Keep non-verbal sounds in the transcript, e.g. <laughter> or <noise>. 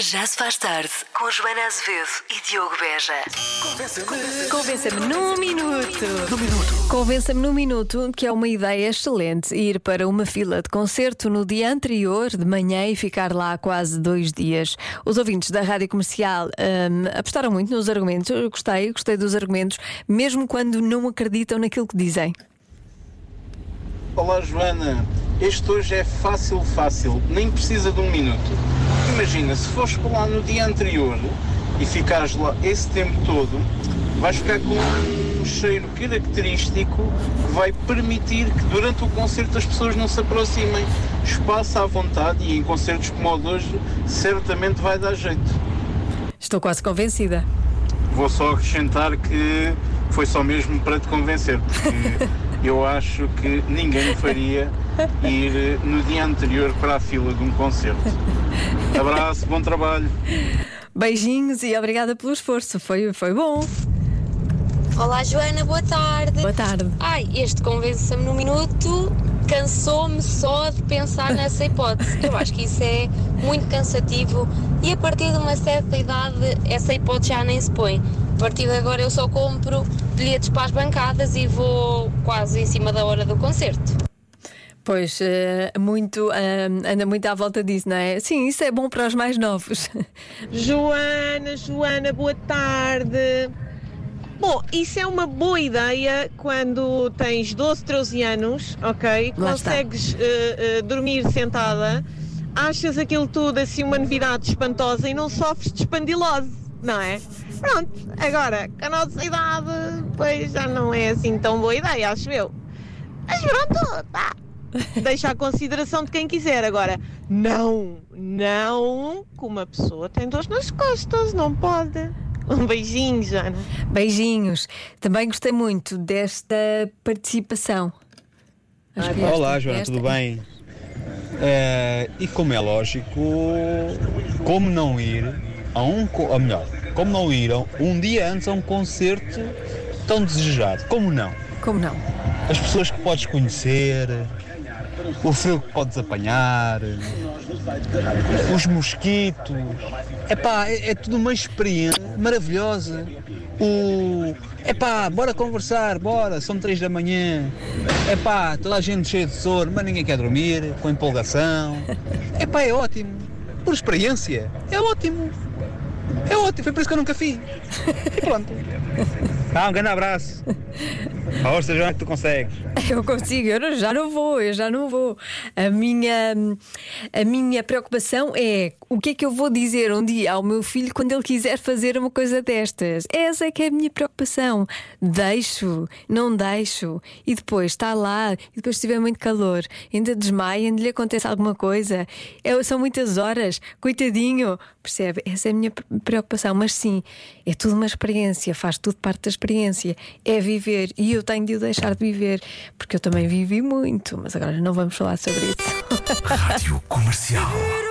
Já se faz tarde com Joana Azevedo e Diogo Beja. Convença-me num minuto. Convença-me num minuto que é uma ideia excelente ir para uma fila de concerto no dia anterior de manhã e ficar lá quase dois dias. Os ouvintes da rádio comercial hum, apostaram muito nos argumentos. Eu gostei, gostei dos argumentos, mesmo quando não acreditam naquilo que dizem. Olá Joana, este hoje é fácil, fácil, nem precisa de um minuto. Imagina, se fores para lá no dia anterior e ficares lá esse tempo todo, vais ficar com um cheiro característico que vai permitir que durante o concerto as pessoas não se aproximem. Espaço à vontade e em concertos como o de hoje certamente vai dar jeito. Estou quase convencida. Vou só acrescentar que foi só mesmo para te convencer, porque <laughs> eu acho que ninguém faria ir eh, no dia anterior para a fila de um concerto. Abraço, bom trabalho. Beijinhos e obrigada pelo esforço. Foi, foi bom. Olá Joana, boa tarde. Boa tarde. Ai, este convença-me no minuto cansou-me só de pensar nessa hipótese. Eu acho que isso é muito cansativo e a partir de uma certa idade essa hipótese já nem se põe. A partir de agora eu só compro bilhetes para as bancadas e vou quase em cima da hora do concerto. Pois, eh, muito, eh, anda muito à volta disso, não é? Sim, isso é bom para os mais novos. <laughs> Joana, Joana, boa tarde. Bom, isso é uma boa ideia quando tens 12, 13 anos, ok? Lá. Consegues eh, eh, dormir sentada, achas aquilo tudo assim uma novidade espantosa e não sofres de espandilose, não é? Pronto, agora, com a nossa idade, pois já não é assim tão boa ideia, acho eu. Mas pronto, tá. Deixa à consideração de quem quiser. Agora, não, não, que uma pessoa tem dores nas costas, não pode. Um beijinho, Joana. Beijinhos. Também gostei muito desta participação. Que Olá, Joana, esta- tudo bem? Eh, e como é lógico, como não ir a um, ou melhor, como não ir a um dia antes a um concerto tão desejado? Como não? Como não? As pessoas que podes conhecer, o frio que podes apanhar, os mosquitos. Epá, é, é tudo uma experiência maravilhosa. O. Epá, bora conversar, bora, são três da manhã. Epá, toda a gente cheia de sono, mas ninguém quer dormir, com empolgação. Epá, é ótimo. Por experiência, é ótimo. É ótimo, foi por isso que eu nunca fiz. E pronto. Tá, um grande abraço. Força, João, que tu consegues. <laughs> Eu consigo, eu já não vou, eu já não vou. A minha, a minha preocupação é o que é que eu vou dizer um dia ao meu filho quando ele quiser fazer uma coisa destas. Essa é que é a minha preocupação. Deixo, não deixo. E depois está lá, e depois se tiver muito calor, ainda desmaia, ainda lhe acontece alguma coisa. É- são muitas horas, coitadinho. Percebe? Essa é a minha pre- preocupação. Mas sim, é tudo uma experiência, faz tudo parte da experiência. É viver e eu tenho de o deixar de viver, porque eu também vivi muito, mas agora não vamos falar sobre isso. Rádio Comercial.